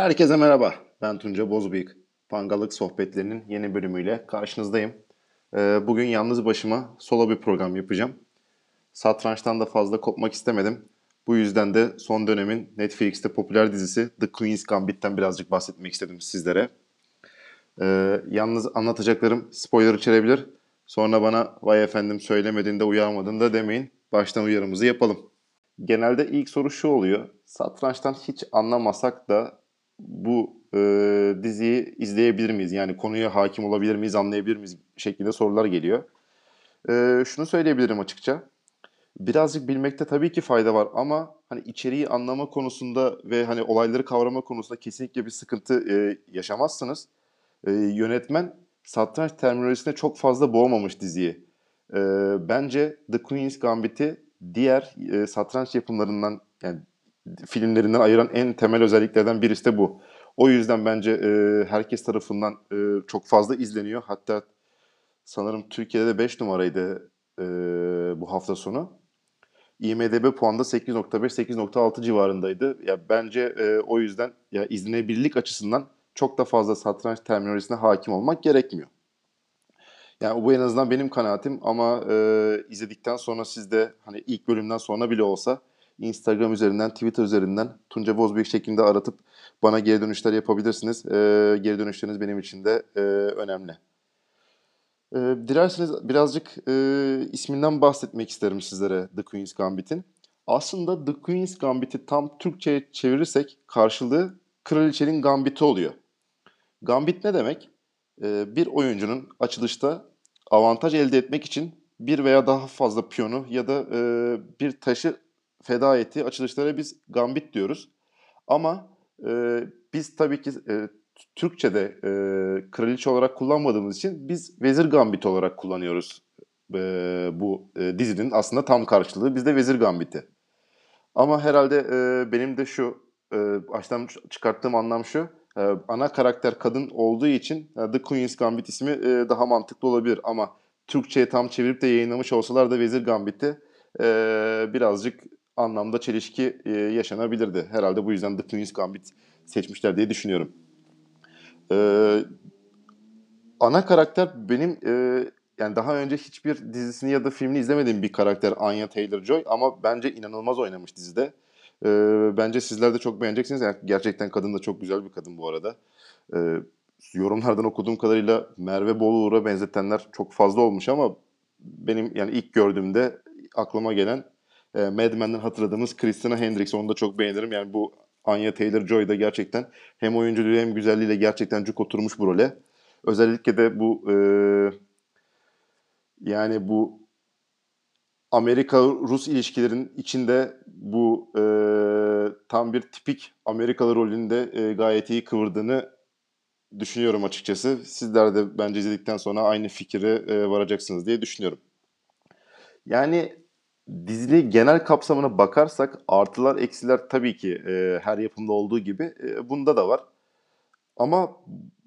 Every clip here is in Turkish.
Herkese merhaba. Ben Tunca Bozbıyık. Pangalık sohbetlerinin yeni bölümüyle karşınızdayım. Ee, bugün yalnız başıma solo bir program yapacağım. Satrançtan da fazla kopmak istemedim. Bu yüzden de son dönemin Netflix'te popüler dizisi The Queen's Gambit'ten birazcık bahsetmek istedim sizlere. Ee, yalnız anlatacaklarım spoiler içerebilir. Sonra bana vay efendim söylemediğinde uyarmadın da demeyin. Baştan uyarımızı yapalım. Genelde ilk soru şu oluyor. Satrançtan hiç anlamasak da bu e, diziyi izleyebilir miyiz? Yani konuya hakim olabilir miyiz, anlayabilir miyiz şeklinde sorular geliyor. E, şunu söyleyebilirim açıkça. Birazcık bilmekte tabii ki fayda var ama hani içeriği anlama konusunda ve hani olayları kavrama konusunda kesinlikle bir sıkıntı e, yaşamazsınız. E, yönetmen satranç terminolojisine çok fazla boğmamış diziyi. E, bence The Queen's Gambit'i diğer e, satranç yapımlarından yani filmlerinden ayıran en temel özelliklerden birisi de bu. O yüzden bence e, herkes tarafından e, çok fazla izleniyor. Hatta sanırım Türkiye'de de 5 numaraydı e, bu hafta sonu. IMDB puanda 8.5-8.6 civarındaydı. Ya bence e, o yüzden ya izlenebilirlik açısından çok da fazla satranç terminolojisine hakim olmak gerekmiyor. Yani bu en azından benim kanaatim ama e, izledikten sonra siz de hani ilk bölümden sonra bile olsa Instagram üzerinden, Twitter üzerinden Tunca Bozbek şeklinde aratıp bana geri dönüşler yapabilirsiniz. E, geri dönüşleriniz benim için de e, önemli. E, dilerseniz birazcık e, isminden bahsetmek isterim sizlere The Queen's Gambit'in. Aslında The Queen's Gambit'i tam Türkçe'ye çevirirsek karşılığı Kraliçenin Gambit'i oluyor. Gambit ne demek? E, bir oyuncunun açılışta avantaj elde etmek için bir veya daha fazla piyonu ya da e, bir taşı feda ettiği açılışlara biz gambit diyoruz. Ama e, biz tabii ki e, Türkçe'de e, kraliçe olarak kullanmadığımız için biz vezir gambit olarak kullanıyoruz e, bu e, dizinin aslında tam karşılığı bizde vezir gambiti. Ama herhalde e, benim de şu e, çıkarttığım anlam şu. E, ana karakter kadın olduğu için e, The Queen's Gambit ismi e, daha mantıklı olabilir ama Türkçe'ye tam çevirip de yayınlamış olsalar da Vezir Gambit'i e, birazcık anlamda çelişki e, yaşanabilirdi. Herhalde bu yüzden The Queen's Gambit seçmişler diye düşünüyorum. E, ana karakter benim e, yani daha önce hiçbir dizisini ya da filmini izlemediğim bir karakter Anya Taylor-Joy ama bence inanılmaz oynamış dizide. E, bence sizler de çok beğeneceksiniz. Yani gerçekten kadın da çok güzel bir kadın bu arada. E, yorumlardan okuduğum kadarıyla Merve Boluğur'a benzetenler çok fazla olmuş ama benim yani ilk gördüğümde aklıma gelen e, Mad Men'den hatırladığımız Christina Hendricks. Onu da çok beğenirim. Yani bu Anya Taylor-Joy da gerçekten hem oyunculuğu hem güzelliğiyle gerçekten cuk oturmuş bu role. Özellikle de bu e, yani bu Amerika-Rus ilişkilerin içinde bu e, tam bir tipik Amerikalı rolünde e, gayet iyi kıvırdığını düşünüyorum açıkçası. Sizler de bence izledikten sonra aynı fikire e, varacaksınız diye düşünüyorum. Yani dizili genel kapsamına bakarsak artılar eksiler tabii ki e, her yapımda olduğu gibi e, bunda da var. Ama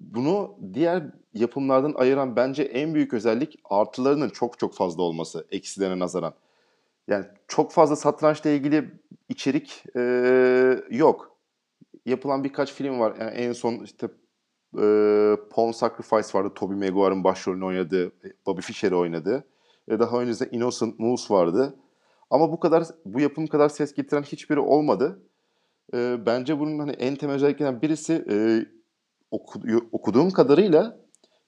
bunu diğer yapımlardan ayıran bence en büyük özellik artılarının çok çok fazla olması eksilerine nazaran. Yani çok fazla satrançla ilgili içerik e, yok. Yapılan birkaç film var. Yani en son işte e, Pawn Sacrifice vardı. Tobey Maguire'ın başrolünü oynadığı, Bobby Fischer'i oynadığı. E, daha öncesinde Innocent Moose vardı. Ama bu kadar bu yapım kadar ses getiren hiçbiri olmadı. E, bence bunun hani en temel özelliklerinden birisi e, oku, okuduğum kadarıyla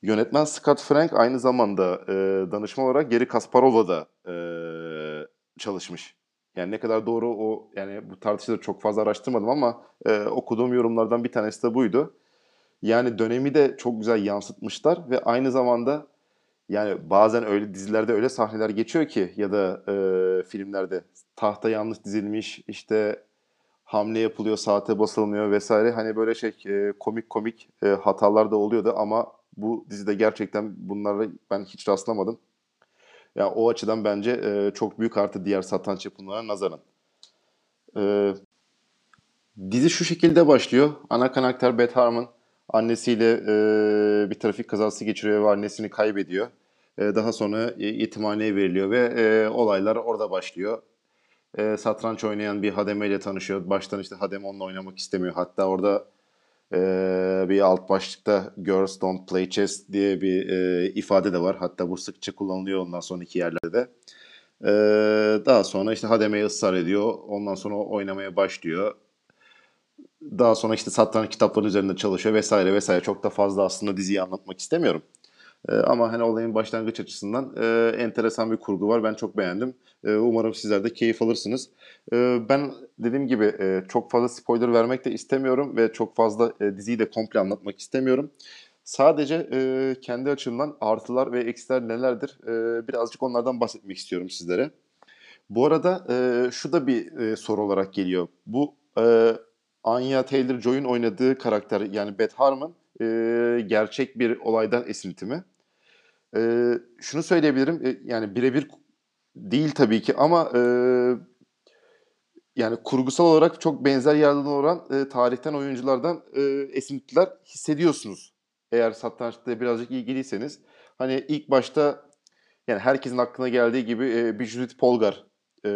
yönetmen Scott Frank aynı zamanda e, danışman olarak Geri Kasparov'la da e, çalışmış. Yani ne kadar doğru o yani bu tartışıda çok fazla araştırmadım ama e, okuduğum yorumlardan bir tanesi de buydu. Yani dönemi de çok güzel yansıtmışlar ve aynı zamanda yani bazen öyle dizilerde öyle sahneler geçiyor ki ya da e, filmlerde tahta yanlış dizilmiş işte hamle yapılıyor saate basılmıyor vesaire hani böyle şey e, komik komik e, hatalar da oluyordu ama bu dizide gerçekten bunlara ben hiç rastlamadım. Ya yani o açıdan bence e, çok büyük artı diğer satranç yapımlarına nazaran. E, dizi şu şekilde başlıyor. Ana karakter Beth Harmon Annesiyle e, bir trafik kazası geçiriyor ve annesini kaybediyor. E, daha sonra yetimhaneye veriliyor ve e, olaylar orada başlıyor. E, satranç oynayan bir Hademe ile tanışıyor. Baştan işte Hademe onunla oynamak istemiyor. Hatta orada Ee, bir alt başlıkta Girls Don't Play Chess diye bir e, ifade de var. Hatta bu sıkça kullanılıyor ondan sonraki yerlerde de. Ee, daha sonra işte hademeye ısrar ediyor. Ondan sonra oynamaya başlıyor. Daha sonra işte satranç kitapları üzerinde çalışıyor vesaire vesaire. Çok da fazla aslında diziyi anlatmak istemiyorum. Ee, ama hani olayın başlangıç açısından e, enteresan bir kurgu var. Ben çok beğendim. E, umarım sizler de keyif alırsınız. E, ben dediğim gibi e, çok fazla spoiler vermek de istemiyorum ve çok fazla e, diziyi de komple anlatmak istemiyorum. Sadece e, kendi açımdan artılar ve eksiler nelerdir e, birazcık onlardan bahsetmek istiyorum sizlere. Bu arada e, şu da bir e, soru olarak geliyor. Bu e, Anya Taylor-Joy'un oynadığı karakter yani Beth Harmon e, gerçek bir olaydan esinti mi? E, şunu söyleyebilirim e, yani birebir değil tabii ki ama e, yani kurgusal olarak çok benzer yerden olan e, tarihten oyunculardan e, esintiler hissediyorsunuz. Eğer satrançta birazcık ilgiliyseniz. Hani ilk başta yani herkesin aklına geldiği gibi e, bir Judith Polgar e,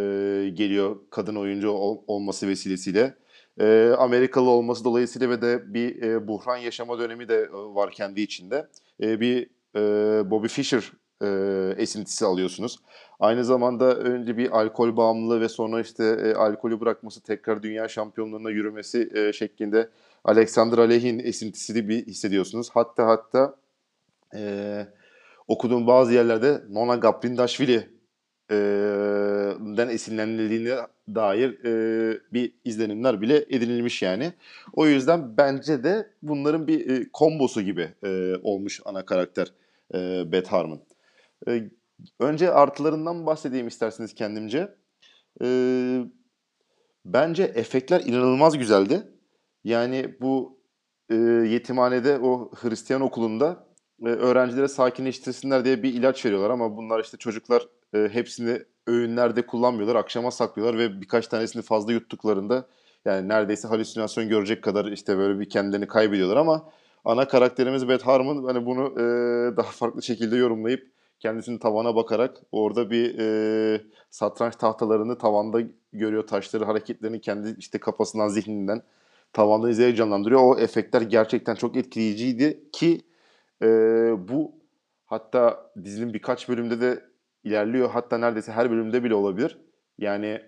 geliyor kadın oyuncu ol, olması vesilesiyle. E, Amerikalı olması dolayısıyla ve de bir e, buhran yaşama dönemi de e, var kendi içinde. E, bir e, Bobby Fischer e, esintisi alıyorsunuz. Aynı zamanda önce bir alkol bağımlılığı ve sonra işte e, alkolü bırakması, tekrar dünya şampiyonluğuna yürümesi e, şeklinde Alexander Aleyhin esintisini bir hissediyorsunuz. Hatta hatta e, okuduğum bazı yerlerde Nona Gaprindashvili e, den esinlenildiğine dair e, bir izlenimler bile edinilmiş yani. O yüzden bence de bunların bir e, kombosu gibi e, olmuş ana karakter e, Beth Harmon. E, önce artılarından bahsedeyim isterseniz kendimce. E, bence efektler inanılmaz güzeldi. Yani bu e, yetimhanede o Hristiyan okulunda e, öğrencilere sakinleştirsinler diye bir ilaç veriyorlar ama bunlar işte çocuklar e, hepsini öğünlerde kullanmıyorlar. Akşama saklıyorlar ve birkaç tanesini fazla yuttuklarında yani neredeyse halüsinasyon görecek kadar işte böyle bir kendilerini kaybediyorlar ama ana karakterimiz Beth Harmon hani bunu e, daha farklı şekilde yorumlayıp kendisini tavana bakarak orada bir e, satranç tahtalarını tavanda görüyor. Taşları hareketlerini kendi işte kafasından zihninden tavanda izleyerek canlandırıyor. O efektler gerçekten çok etkileyiciydi ki e, bu hatta dizinin birkaç bölümde de ilerliyor. Hatta neredeyse her bölümde bile olabilir. Yani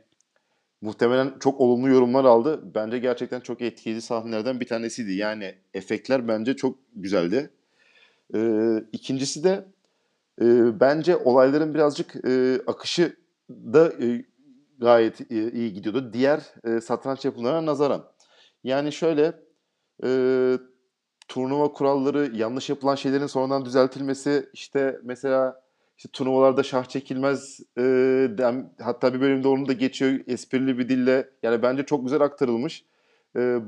muhtemelen çok olumlu yorumlar aldı. Bence gerçekten çok etkileyici sahnelerden bir tanesiydi. Yani efektler bence çok güzeldi. Ee, ikincisi de e, bence olayların birazcık e, akışı da e, gayet e, iyi gidiyordu. Diğer e, satranç yapımlarına nazaran. Yani şöyle e, turnuva kuralları, yanlış yapılan şeylerin sonradan düzeltilmesi, işte mesela işte turnuvalarda şah çekilmez e, dem, hatta bir bölümde onu da geçiyor esprili bir dille. Yani bence çok güzel aktarılmış. E,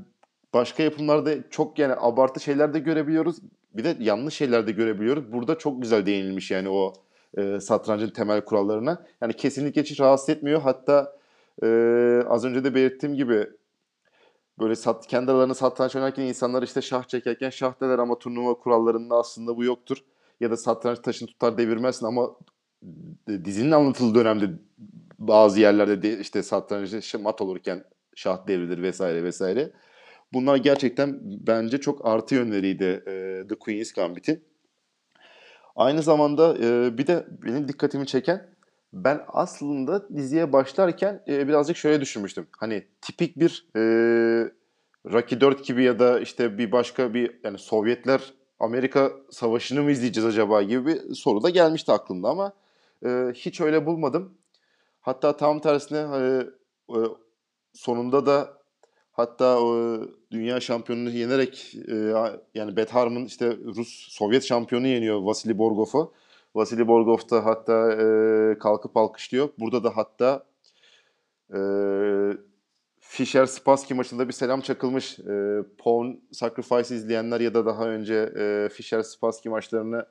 başka yapımlarda çok yani abartı şeyler de görebiliyoruz. Bir de yanlış şeyler de görebiliyoruz. Burada çok güzel değinilmiş yani o e, satrancın temel kurallarına. Yani kesinlikle hiç rahatsız etmiyor. Hatta e, az önce de belirttiğim gibi böyle sat, kendi aralarında satranç oynarken insanlar işte şah çekerken şah derler ama turnuva kurallarında aslında bu yoktur. Ya da satranç taşını tutar devirmezsin ama dizinin anlatıldığı dönemde bazı yerlerde de işte satranç mat olurken şah devrilir vesaire vesaire. Bunlar gerçekten bence çok artı yönleriydi e, The Queen's Gambit'in. Aynı zamanda e, bir de benim dikkatimi çeken ben aslında diziye başlarken e, birazcık şöyle düşünmüştüm. Hani tipik bir e, Rocky 4 gibi ya da işte bir başka bir yani Sovyetler Amerika Savaşı'nı mı izleyeceğiz acaba gibi bir soru da gelmişti aklımda ama e, hiç öyle bulmadım. Hatta tam tersine hani, e, sonunda da hatta e, dünya şampiyonunu yenerek e, yani Beth Harmon işte Rus Sovyet şampiyonu yeniyor Vasily Borgov'u. Vasily Borgov da hatta e, kalkıp alkışlıyor. Burada da hatta e, Fischer Spassky maçında bir selam çakılmış. E, Pawn Sacrifice izleyenler ya da daha önce e, Fischer Spassky maçlarını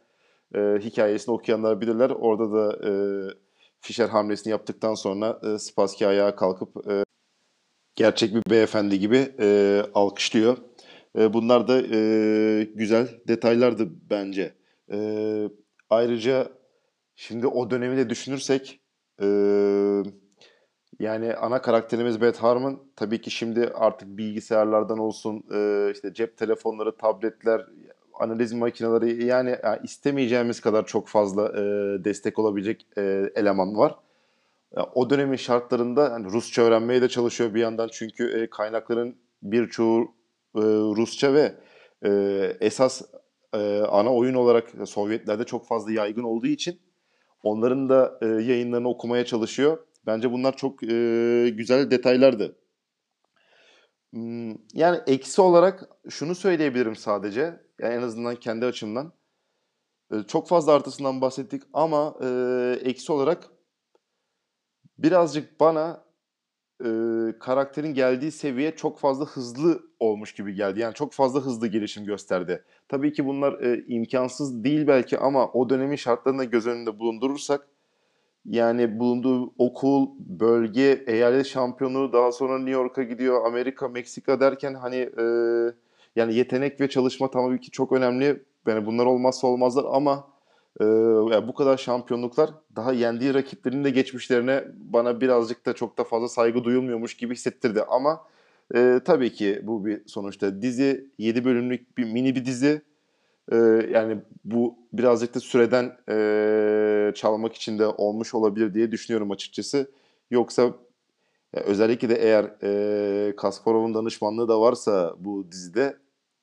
e, hikayesini okuyanlar bilirler. Orada da e, Fischer hamlesini yaptıktan sonra e, Spassky ayağa kalkıp e, gerçek bir beyefendi gibi e, alkışlıyor. E, bunlar da e, güzel detaylardı bence. E, ayrıca şimdi o dönemi de düşünürsek e, Yani ana karakterimiz Beth Harmon tabii ki şimdi artık bilgisayarlardan olsun e, işte cep telefonları, tabletler, analiz makineleri yani, yani istemeyeceğimiz kadar çok fazla e, destek olabilecek e, eleman var. O dönemin şartlarında hani Rusça öğrenmeye de çalışıyor bir yandan çünkü kaynakların birçoğu e, Rusça ve esas ana oyun olarak Sovyetlerde çok fazla yaygın olduğu için onların da yayınlarını okumaya çalışıyor. Bence bunlar çok e, güzel detaylardı. Hmm, Yani eksi olarak şunu söyleyebilirim sadece. Yani en azından kendi açımdan. Çok fazla artısından bahsettik ama e, eksi olarak birazcık bana e, karakterin geldiği seviye çok fazla hızlı olmuş gibi geldi. Yani çok fazla hızlı gelişim gösterdi. Tabii ki bunlar e, imkansız değil belki ama o dönemin şartlarını göz önünde bulundurursak yani bulunduğu okul, bölge, eyalet şampiyonu daha sonra New York'a gidiyor, Amerika, Meksika derken hani e, yani yetenek ve çalışma tabii ki çok önemli. Yani bunlar olmazsa olmazlar ama e, bu kadar şampiyonluklar daha yendiği rakiplerin de geçmişlerine bana birazcık da çok da fazla saygı duyulmuyormuş gibi hissettirdi. Ama e, tabii ki bu bir sonuçta dizi 7 bölümlük bir mini bir dizi. Ee, yani bu birazcık da süreden e, çalmak için de olmuş olabilir diye düşünüyorum açıkçası. Yoksa özellikle de eğer e, Kasparov'un danışmanlığı da varsa bu dizide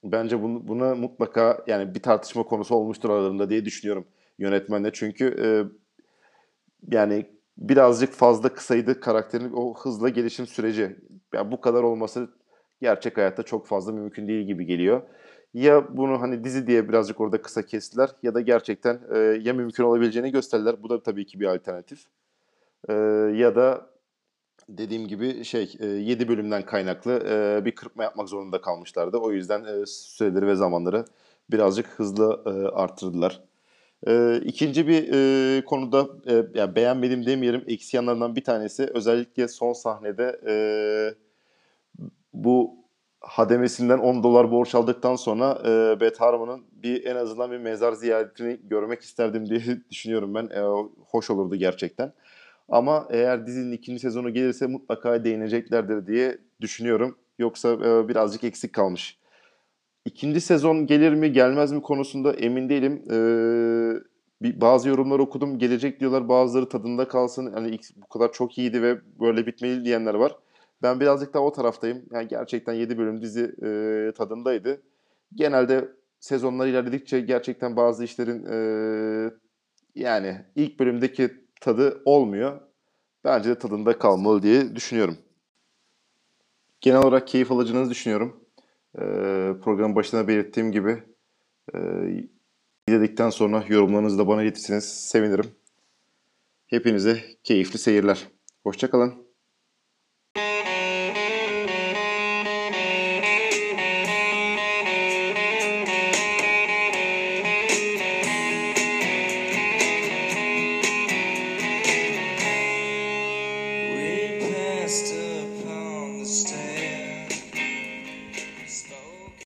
bence bunu, buna mutlaka yani bir tartışma konusu olmuştur aralarında diye düşünüyorum yönetmenle. Çünkü e, yani birazcık fazla kısaydı karakterin o hızla gelişim süreci. Yani bu kadar olması gerçek hayatta çok fazla mümkün değil gibi geliyor. Ya bunu hani dizi diye birazcık orada kısa kestiler ya da gerçekten e, ya mümkün olabileceğini gösterdiler. Bu da tabii ki bir alternatif. E, ya da dediğim gibi şey e, 7 bölümden kaynaklı e, bir kırpma yapmak zorunda kalmışlardı. O yüzden e, süreleri ve zamanları birazcık hızlı e, arttırdılar. E, ikinci bir e, konuda e, yani beğenmedim demeyelim eksi yanlarından bir tanesi özellikle son sahnede e, bu hademesinden 10 dolar borç aldıktan sonra e, Beth Harmon'un bir en azından bir mezar ziyaretini görmek isterdim diye düşünüyorum ben. E, hoş olurdu gerçekten. Ama eğer dizinin ikinci sezonu gelirse mutlaka değineceklerdir diye düşünüyorum. Yoksa e, birazcık eksik kalmış. İkinci sezon gelir mi gelmez mi konusunda emin değilim. Ee, bir, bazı yorumlar okudum. Gelecek diyorlar bazıları tadında kalsın. Hani bu kadar çok iyiydi ve böyle bitmeli diyenler var. Ben birazcık daha o taraftayım. Yani gerçekten 7 bölüm dizi e, tadındaydı. Genelde sezonlar ilerledikçe gerçekten bazı işlerin e, yani ilk bölümdeki tadı olmuyor. Bence de tadında kalmalı diye düşünüyorum. Genel olarak keyif alacağınızı düşünüyorum. E, programın başında belirttiğim gibi e, izledikten sonra yorumlarınızı da bana iletirseniz sevinirim. Hepinize keyifli seyirler. Hoşçakalın.